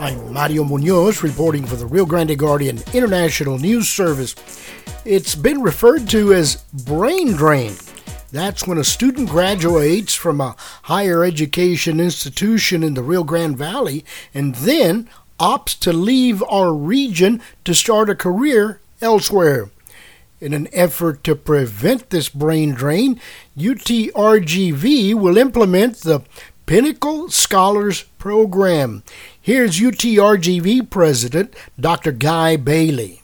I'm Mario Munoz reporting for the Rio Grande Guardian International News Service. It's been referred to as brain drain. That's when a student graduates from a higher education institution in the Rio Grande Valley and then opts to leave our region to start a career elsewhere. In an effort to prevent this brain drain, UTRGV will implement the Pinnacle Scholars Program. Here's UTRGV President Dr. Guy Bailey.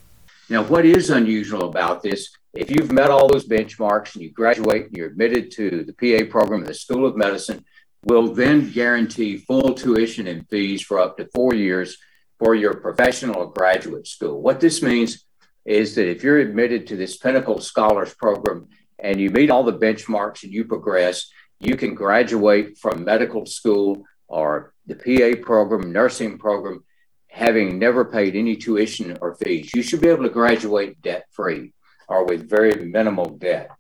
Now, what is unusual about this? If you've met all those benchmarks and you graduate and you're admitted to the PA program in the School of Medicine, we'll then guarantee full tuition and fees for up to four years for your professional or graduate school. What this means is that if you're admitted to this Pinnacle Scholars Program and you meet all the benchmarks and you progress, you can graduate from medical school or the PA program, nursing program, having never paid any tuition or fees. You should be able to graduate debt free or with very minimal debt.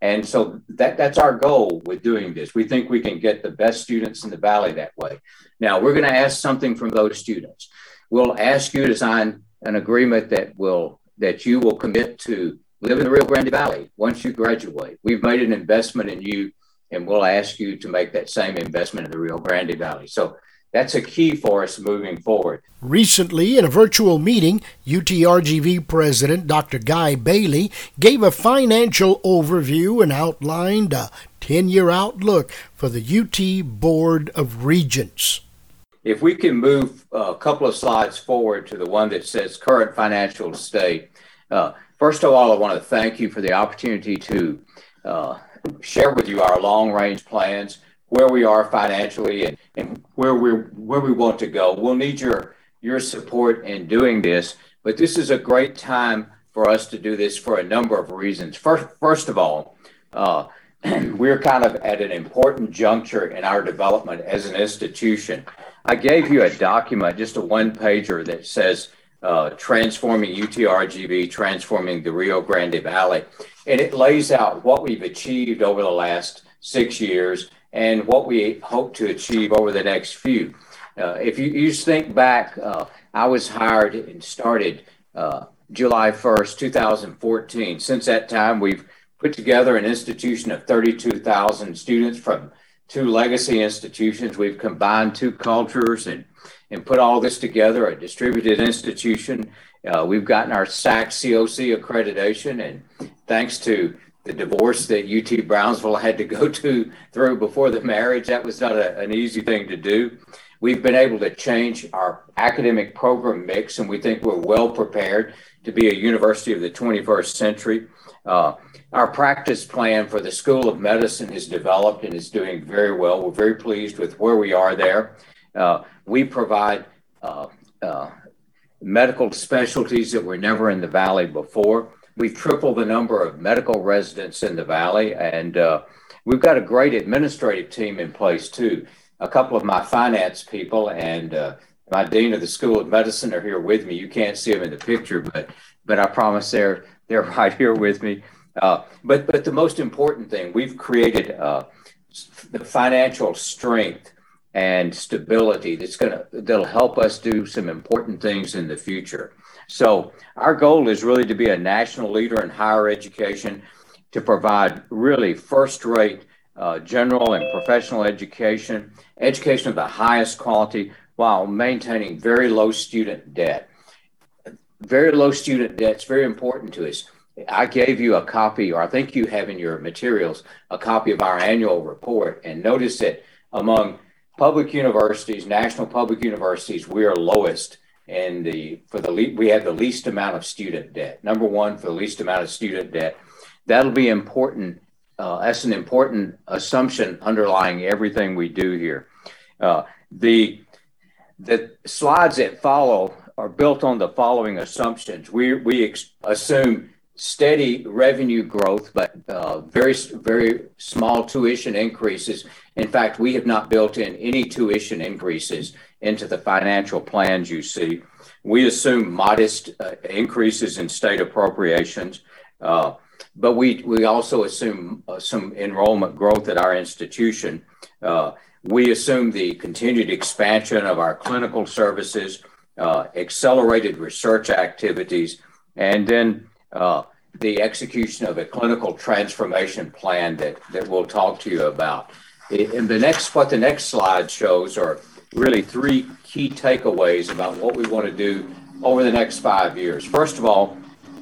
And so that, that's our goal with doing this. We think we can get the best students in the Valley that way. Now, we're going to ask something from those students. We'll ask you to sign an agreement that will that you will commit to live in the Rio Grande Valley once you graduate. We've made an investment in you, and we'll ask you to make that same investment in the Rio Grande Valley. So that's a key for us moving forward. Recently, in a virtual meeting, UTRGV President Dr. Guy Bailey gave a financial overview and outlined a 10 year outlook for the UT Board of Regents. If we can move a couple of slides forward to the one that says current financial state. Uh, first of all, I want to thank you for the opportunity to uh, share with you our long range plans, where we are financially, and, and where we where we want to go. We'll need your your support in doing this, but this is a great time for us to do this for a number of reasons. First, first of all, uh, we're kind of at an important juncture in our development as an institution. I gave you a document, just a one pager that says transforming UTRGV, transforming the Rio Grande Valley. And it lays out what we've achieved over the last six years and what we hope to achieve over the next few. Uh, if you, just think back, uh, I was hired and started uh, July 1st, 2014. Since that time, we've put together an institution of 32,000 students from two legacy institutions. We've combined two cultures and, and put all this together, a distributed institution. Uh, we've gotten our SACSCOC accreditation, and thanks to the divorce that UT Brownsville had to go to through before the marriage, that was not a, an easy thing to do. We've been able to change our academic program mix, and we think we're well prepared to be a university of the 21st century. Uh, our practice plan for the School of Medicine is developed and is doing very well. We're very pleased with where we are there. Uh, we provide uh, uh, medical specialties that were never in the Valley before. We've tripled the number of medical residents in the Valley, and we've got a great administrative team in place too. A couple of my finance people and my dean of the School of Medicine are here with me. You can't see them in the picture, but but I promise they're they're right here with me. But but the most important thing, we've created the financial strength and stability that's gonna that'll help us do some important things in the future. So our goal is really to be a national leader in higher education, to provide really first-rate uh, general and professional education, education of the highest quality, while maintaining very low student debt. Very low student debt is very important to us. I gave you a copy, or I think you have in your materials, a copy of our annual report. And notice that among public universities, national public universities, we are lowest in the for the we have the least amount of student debt. Number one for the least amount of student debt. That'll be important. Uh, that's an important assumption underlying everything we do here. Uh, the the slides that follow are built on the following assumptions. We we ex- assume steady revenue growth, but uh, very, very small tuition increases. In fact, we have not built in any tuition increases into the financial plans you see. We assume modest uh, increases in state appropriations. Uh, but we, also assume some enrollment growth at our institution. We assume the continued expansion of our clinical services, accelerated research activities, and then Uh, the execution of a clinical transformation plan that, that we'll talk to you about. And the next, what the next slide shows are really three key takeaways about what we want to do over the next five years. First of all,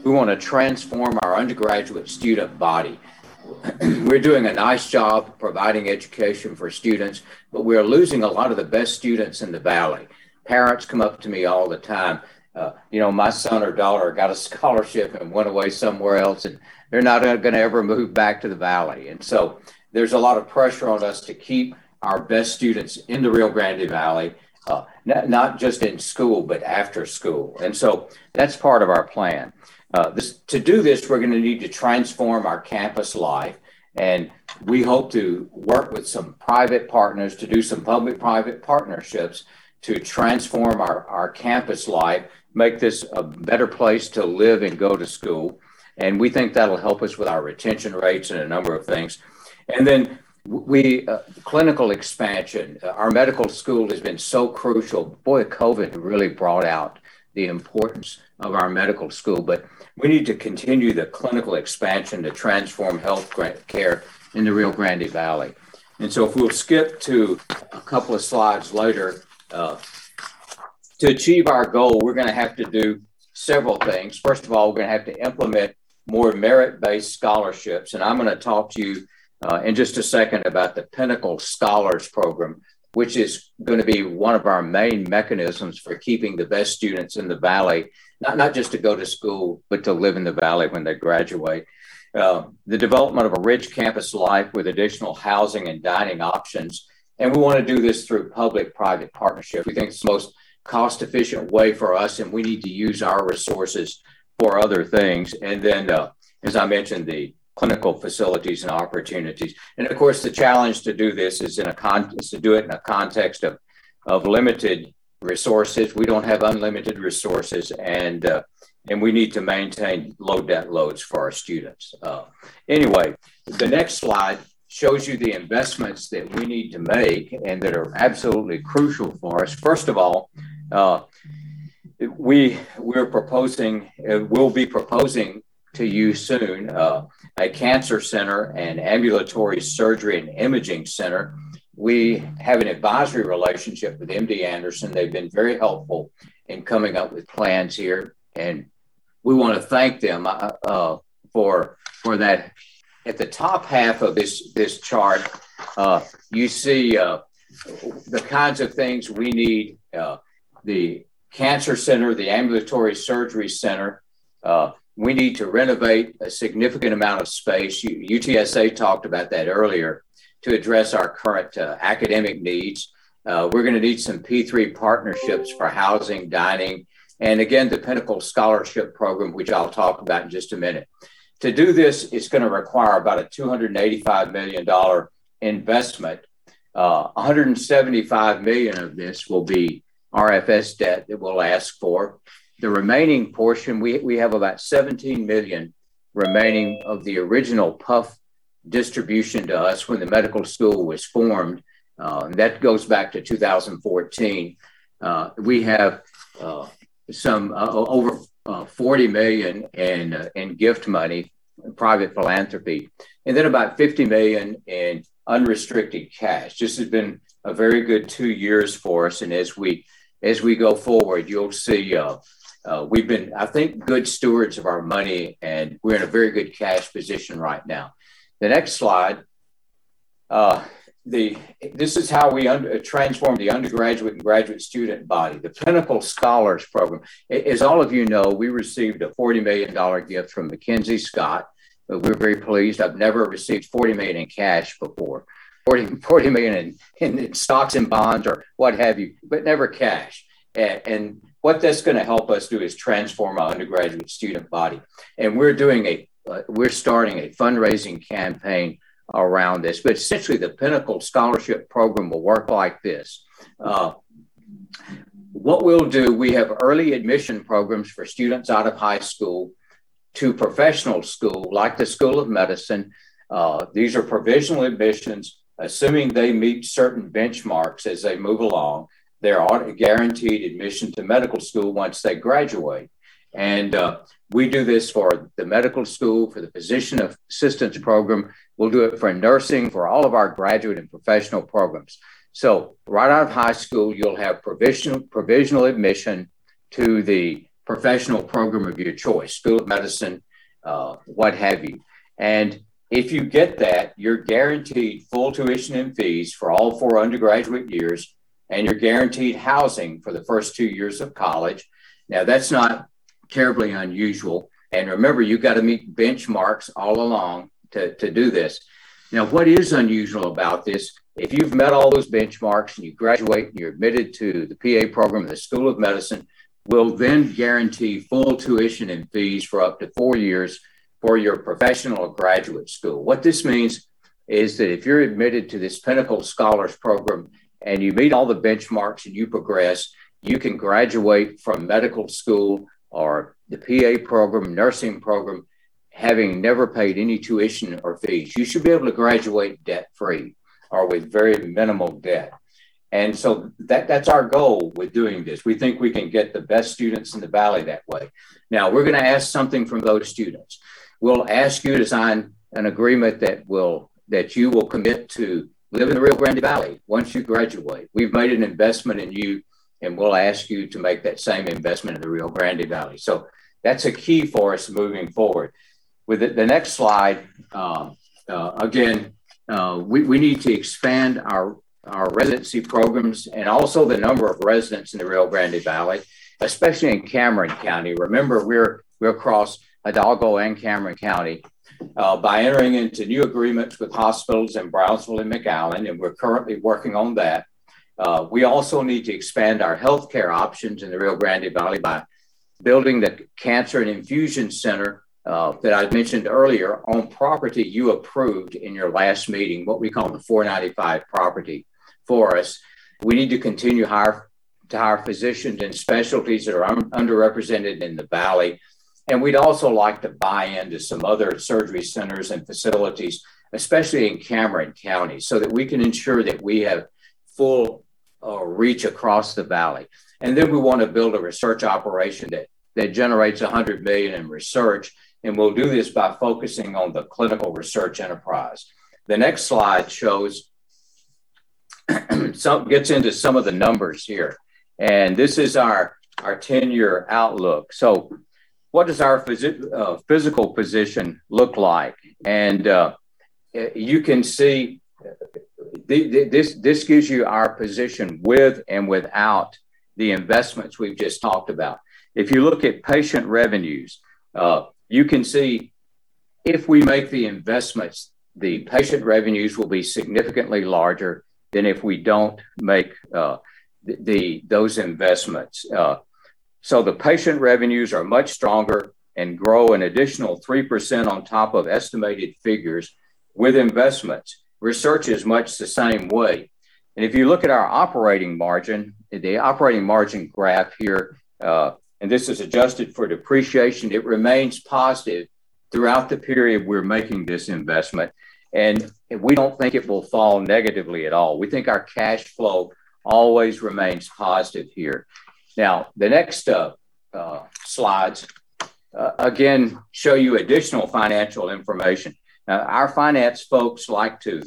we want to transform our undergraduate student body. we're doing a nice job providing education for students, but we're losing a lot of the best students in the Valley. Parents come up to me all the time. Uh, you know, my son or daughter got a scholarship and went away somewhere else, and they're not going to ever move back to the Valley. And so there's a lot of pressure on us to keep our best students in the Rio Grande Valley, uh, not, not, just in school, but after school. And so that's part of our plan. Uh, this, to do this, we're going to need to transform our campus life. And we hope to work with some private partners to do some public private partnerships to transform our, our campus life, make this a better place to live and go to school. And we think that'll help us with our retention rates and a number of things. And then we uh, clinical expansion. Uh, our medical school has been so crucial. Boy, COVID really brought out the importance of our medical school, but we need to continue the clinical expansion to transform health care in the Rio Grande Valley. And so, if we'll skip to a couple of slides later, uh, to achieve our goal, we're going to have to do several things. First of all, we're going to have to implement more merit based scholarships. And I'm going to talk to you uh, in just a second about the Pinnacle Scholars Program, which is going to be one of our main mechanisms for keeping the best students in the Valley, not, not just to go to school, but to live in the Valley when they graduate. Uh, the development of a rich campus life with additional housing and dining options. And we want to do this through public private partnership. We think it's the most cost efficient way for us, and we need to use our resources for other things. And then, uh, as I mentioned, the clinical facilities and opportunities. And of course, the challenge to do this is in a con- is to do it in a context of of limited resources. We don't have unlimited resources, and uh, and we need to maintain low debt loads for our students. Uh, anyway, the next slide shows you the investments that we need to make and that are absolutely crucial for us. First of all, uh, we we're proposing, uh, we'll be proposing to you soon uh, a cancer center and ambulatory surgery and imaging center. We have an advisory relationship with MD Anderson. They've been very helpful in coming up with plans here, and we want to thank them uh, uh, for for that. At the top half of this this chart, uh, you see uh, the kinds of things we need: uh, the cancer center, the ambulatory surgery center, uh, we need to renovate a significant amount of space. UTSA talked about that earlier to address our current uh, academic needs. Uh, we're going to need some P3 partnerships for housing, dining, and again, the Pinnacle Scholarship Program, which I'll talk about in just a minute. To do this, it's going to require about a $285 million investment. Uh, 175 million of this will be RFS debt that we'll ask for. The remaining portion, we, we have about 17 million remaining of the original PUF distribution to us when the medical school was formed. Uh, that goes back to 2014. Uh, we have uh, some uh, over uh, 40 million in, uh, in gift money, private philanthropy, and then about 50 million in unrestricted cash. This has been a very good two years for us, and as we as we go forward, you'll see uh, we've been, I think, good stewards of our money, and we're in a very good cash position right now. The next slide. Uh, the this is how we under, transform the undergraduate and graduate student body. The Pinnacle Scholars Program. As all of you know, we received a $40 million gift from Mackenzie Scott. But we're very pleased. I've never received 40 million in cash before. 40, 40 million in, in stocks and bonds or what have you, but never cash. And, and what that's going to help us do is transform our undergraduate student body. And we're doing a, uh, we're starting a fundraising campaign around this. But essentially, the Pinnacle Scholarship Program will work like this. Uh, what we'll do, we have early admission programs for students out of high school to professional school, like the School of Medicine. Uh, these are provisional admissions, assuming they meet certain benchmarks as they move along. They're guaranteed admission to medical school once they graduate. And uh, we do this for the medical school, for the physician assistance program. We'll do it for nursing, for all of our graduate and professional programs. So, right out of high school, you'll have provisional, provisional admission to the professional program of your choice, School of Medicine, uh, what have you. And if you get that, you're guaranteed full tuition and fees for all four undergraduate years, and you're guaranteed housing for the first two years of college. Now, that's not terribly unusual. And remember, you've got to meet benchmarks all along to, to do this. Now, what is unusual about this? If you've met all those benchmarks and you graduate and you're admitted to the PA program the School of Medicine, we'll then guarantee full tuition and fees for up to four years for your professional or graduate school. What this means is that if you're admitted to this Pinnacle Scholars Program and you meet all the benchmarks and you progress, you can graduate from medical school or the PA program, nursing program, having never paid any tuition or fees. You should be able to graduate debt free or with very minimal debt. And so that, that's our goal with doing this. We think we can get the best students in the Valley that way. Now, we're going to ask something from those students. We'll ask you to sign an agreement that will that you will commit to live in the Rio Grande Valley once you graduate. We've made an investment in you and we'll ask you to make that same investment in the Rio Grande Valley. So that's a key for us moving forward. With the, the next slide, um, uh, again, uh, we, we need to expand our, our residency programs and also the number of residents in the Rio Grande Valley, especially in Cameron County. Remember, we're, we're across Hidalgo and Cameron County. Uh, by entering into new agreements with hospitals in Brownsville and McAllen, and we're currently working on that. Uh, we also need to expand our healthcare options in the Rio Grande Valley by building the Cancer and Infusion Center uh, that I mentioned earlier on property you approved in your last meeting, what we call the 495 property for us. We need to continue hire, to hire physicians and specialties that are un- underrepresented in the valley. And we'd also like to buy into some other surgery centers and facilities, especially in Cameron County, so that we can ensure that we have full uh, reach across the valley. And then we want to build a research operation that, that generates 100 million in research. And we'll do this by focusing on the clinical research enterprise. The next slide shows some gets into some of the numbers here. And this is our, our 10 year outlook. So, what does our phys- uh, physical position look like? And uh, you can see this this gives you our position with and without the investments we've just talked about. If you look at patient revenues, uh, you can see if we make the investments, the patient revenues will be significantly larger than if we don't make uh, the, the, those investments. Uh, so the patient revenues are much stronger and grow an additional 3% on top of estimated figures with investments research is much the same way. And if you look at our operating margin, the operating margin graph here, uh, and this is adjusted for depreciation, it remains positive throughout the period we're making this investment. And we don't think it will fall negatively at all. We think our cash flow always remains positive here. Now, the next uh, uh, slides uh, again show you additional financial information. Now, our finance folks like to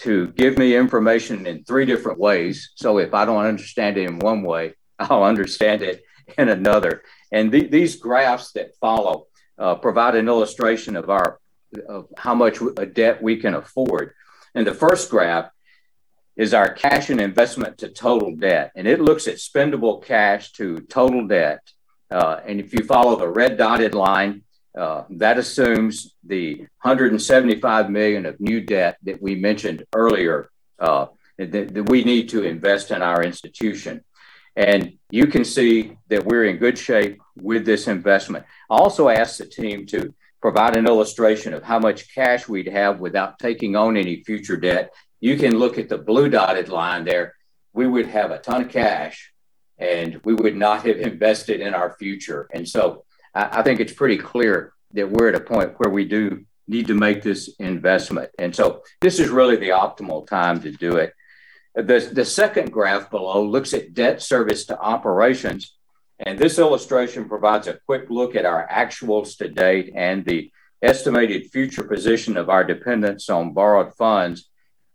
to give me information in three different ways. So if I don't understand it in one way, I'll understand it in another. And th- these graphs that follow uh, provide an illustration of our of how much debt we can afford. And the first graph is our cash and investment to total debt, and it looks at spendable cash to total debt. Uh, and if you follow the red dotted line, uh, that assumes the 175 million of new debt that we mentioned earlier uh, that, that, we need to invest in our institution. And you can see that we're in good shape with this investment. I also asked the team to provide an illustration of how much cash we'd have without taking on any future debt. You can look at the blue dotted line there. We would have a ton of cash and we would not have invested in our future. And so I, think it's pretty clear that we're at a point where we do need to make this investment. And so this is really the optimal time to do it. The, the second graph below looks at debt service to operations. And this illustration provides a quick look at our actuals to date and the estimated future position of our dependence on borrowed funds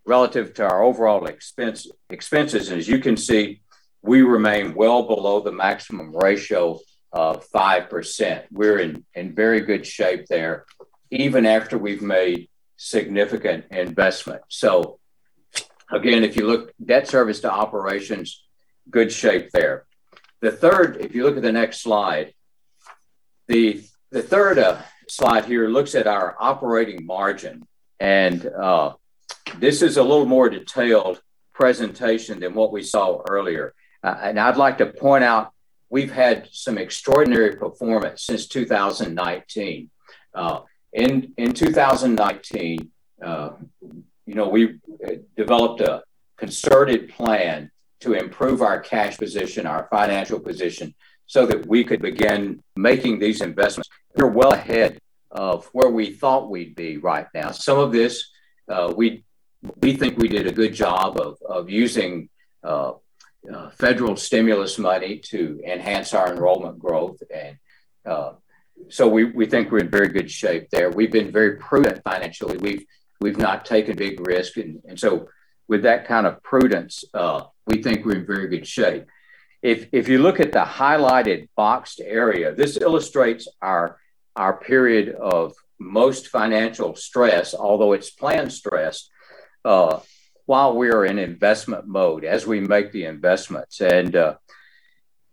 relative to our overall expense, expenses. And as you can see, we remain well below the maximum ratio of 5%. We're in, in very good shape there, even after we've made significant investment. So, again, if you look debt service to operations, good shape there. The third, if you look at the next slide, the, the third uh, slide here looks at our operating margin. And uh, this is a little more detailed presentation than what we saw earlier. Uh, and I'd like to point out we've had some extraordinary performance since 2019. Uh, in, in 2019, uh, you know, we developed a concerted plan to improve our cash position, our financial position, so that we could begin making these investments. We're well ahead of where we thought we'd be right now. Some of this uh, we we think we did a good job of, of using uh, uh, federal stimulus money to enhance our enrollment growth. And uh, so we, we think we're in very good shape there. We've been very prudent financially. We've, we've not taken big risk. And, and so with that kind of prudence, uh, we think we're in very good shape. If, if you look at the highlighted boxed area, this illustrates our, our period of most financial stress, although it's planned stress, uh, while we are in investment mode as we make the investments. And uh,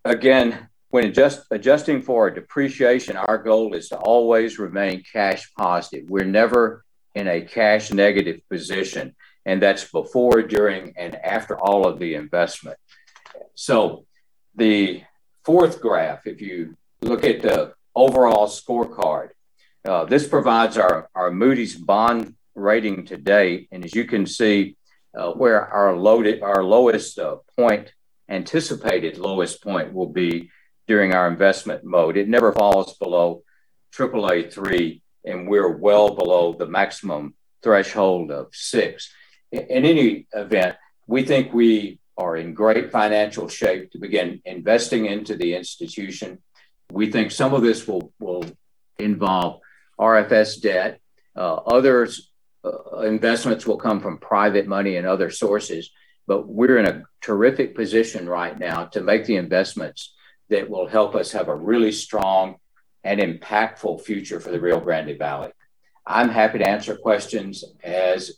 again, when adjust, adjusting for depreciation, our goal is to always remain cash positive. We're never in a cash negative position, and that's before, during, and after all of the investment. So, the fourth graph, if you look at the overall scorecard, uh, this provides our, our Moody's bond rating today. And as you can see, uh, where our loaded, our lowest uh, point, anticipated lowest point will be during our investment mode. It never falls below AAA three, and we're well below the maximum threshold of six. In, in any event, we think we are in great financial shape to begin investing into the institution. We think some of this will, will involve RFS debt. Uh, others uh, investments will come from private money and other sources. But we're in a terrific position right now to make the investments that will help us have a really strong and impactful future for the Rio Grande Valley. I'm happy to answer questions, as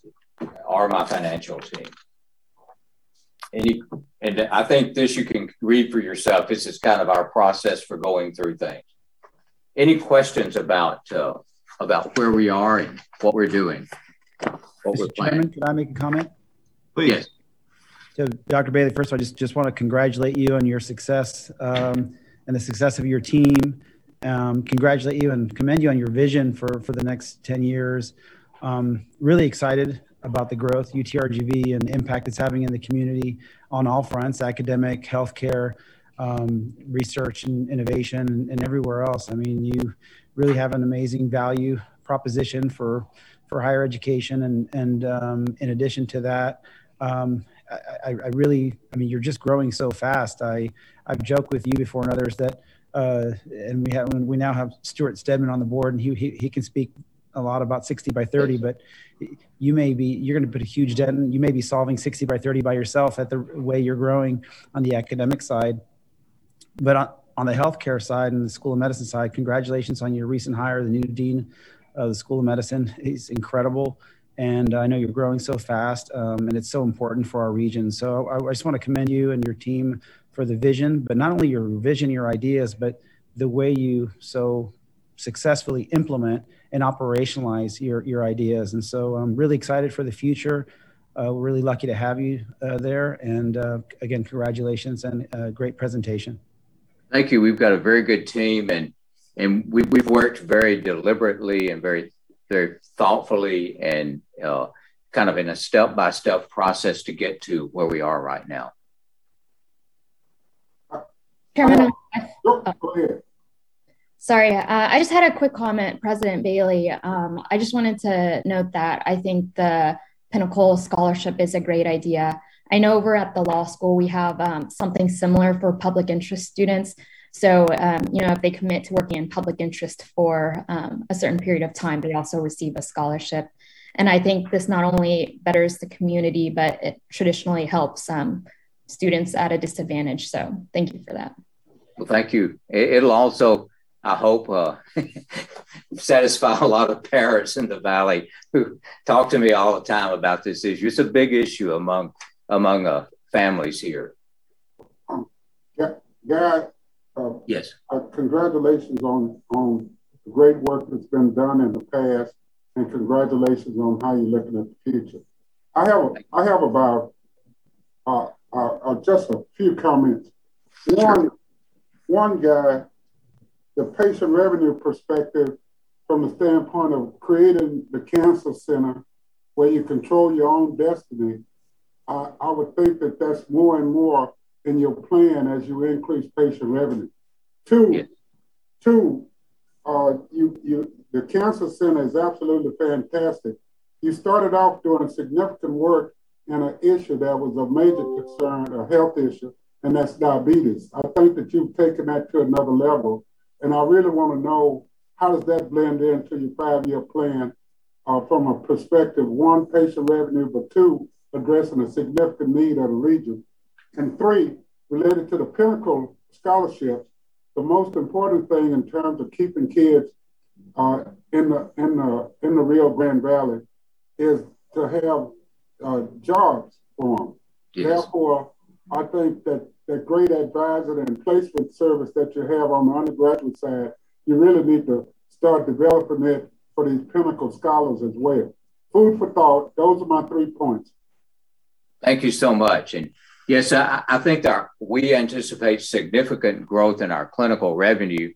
are my financial team. Any, and I think this you can read for yourself. This is kind of our process for going through things. Any questions about uh, about where we are and what we're doing? What Mr. Chairman, can I make a comment? Please. Yes. So, Dr. Bailey, first of all, I just, just want to congratulate you on your success um, and the success of your team. Um, congratulate you and commend you on your vision for, for the next 10 years. Um, really excited about the growth UTRGV and the impact it's having in the community on all fronts academic, healthcare, um, research and innovation, and everywhere else. I mean, you really have an amazing value proposition for for higher education. And, and um, in addition to that, um, I, I, really, I mean, you're just growing so fast. I, I've joked with you before and others that, uh, and we have, we now have Stuart Stedman on the board and he, he, he can speak a lot about 60 by 30, but you may be, you're going to put a huge dent in, you may be solving 60 by 30 by yourself at the way you're growing on the academic side. But on, on the healthcare side and the School of Medicine side, congratulations on your recent hire, the new dean uh, the School of Medicine. is incredible. And I know you're growing so fast, um, and it's so important for our region. So I, I just want to commend you and your team for the vision, but not only your vision, your ideas, but the way you so successfully implement and operationalize your, your ideas. And so I'm really excited for the future. Uh, we're really lucky to have you uh, there. And uh, again, congratulations and a great presentation. Thank you. We've got a very good team, and and we, we've worked very deliberately and very very thoughtfully and uh, kind of in a step by step process to get to where we are right now. Chairman, oh. Sorry, uh, I just had a quick comment, President Bailey. Um, I just wanted to note that I think the Pinnacle Scholarship is a great idea. I know over at the law school, we have um, something similar for public interest students. So, um, you know, if they commit to working in public interest for um, a certain period of time, they also receive a scholarship. And I think this not only betters the community, but it traditionally helps um, students at a disadvantage. So, thank you for that. Well, thank you. It'll also, I hope, uh, satisfy a lot of parents in the valley who talk to me all the time about this issue. It's a big issue among among uh, families here. Um, Gad, uh, yes. Uh, congratulations on on the great work that's been done in the past, and congratulations on how you're looking at the future. I have I have about uh, uh, uh, just a few comments. One one guy, the patient revenue perspective from the standpoint of creating the cancer center where you control your own destiny I, I would think that that's more and more in your plan as you increase patient revenue. Two, yes. two, uh, you, you, the cancer center is absolutely fantastic. You started off doing significant work in an issue that was a major concern, a health issue, and that's diabetes. I think that you've taken that to another level, and I really want to know how does that blend into your five-year plan uh, from a perspective one, patient revenue, but two, addressing a significant need of the region. And three, related to the Pinnacle scholarships, the most important thing in terms of keeping kids uh, in the in the in the Rio Grande Valley is to have uh, jobs for them. Yes. Therefore, I think that the great advisor and placement service that you have on the undergraduate side, you really need to start developing it for these Pinnacle scholars as well. Food for thought. Those are my three points. Thank you so much. And yes, I, think that we anticipate significant growth in our clinical revenue.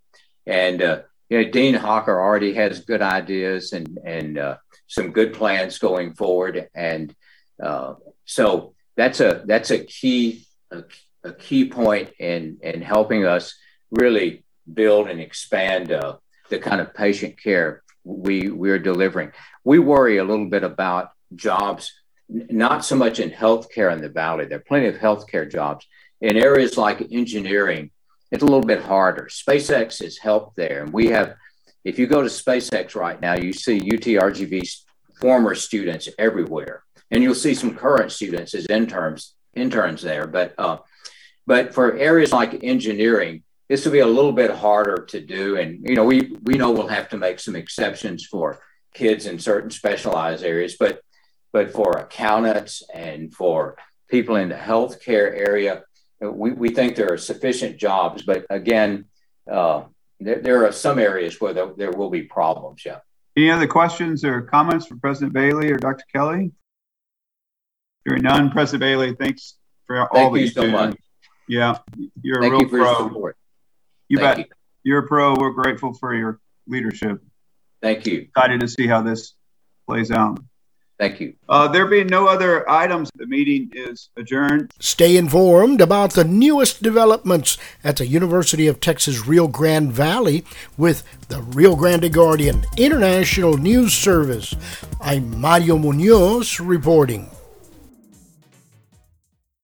And uh, you know, Dean Hocker already has good ideas and and uh, some good plans going forward. And uh, so that's a that's a key a, a, key point in in helping us really build and expand uh, the kind of patient care we we're delivering. We worry a little bit about jobs not so much in healthcare in the valley. There are plenty of healthcare jobs. In areas like engineering, it's a little bit harder. SpaceX has helped there. And we have, if you go to SpaceX right now, you see UTRGV's former students everywhere. And you'll see some current students as interns interns there. But uh, but for areas like engineering, this will be a little bit harder to do. And you know, we we know we'll have to make some exceptions for kids in certain specialized areas, but but for accountants and for people in the healthcare area, we, we think there are sufficient jobs. But again, uh, there, there, are some areas where there, there will be problems. Yeah. Any other questions or comments for President Bailey or Dr. Kelly? Hearing none, President Bailey, thanks for all Thank that you so do. much. Yeah, you're Thank a real you pro. You Thank bet. You. You're a pro. We're grateful for your leadership. Thank you. Excited to see how this plays out. Thank you. Uh, there being no other items, the meeting is adjourned. Stay informed about the newest developments at the University of Texas Rio Grande Valley with the Rio Grande Guardian International News Service. I'm Mario Munoz reporting.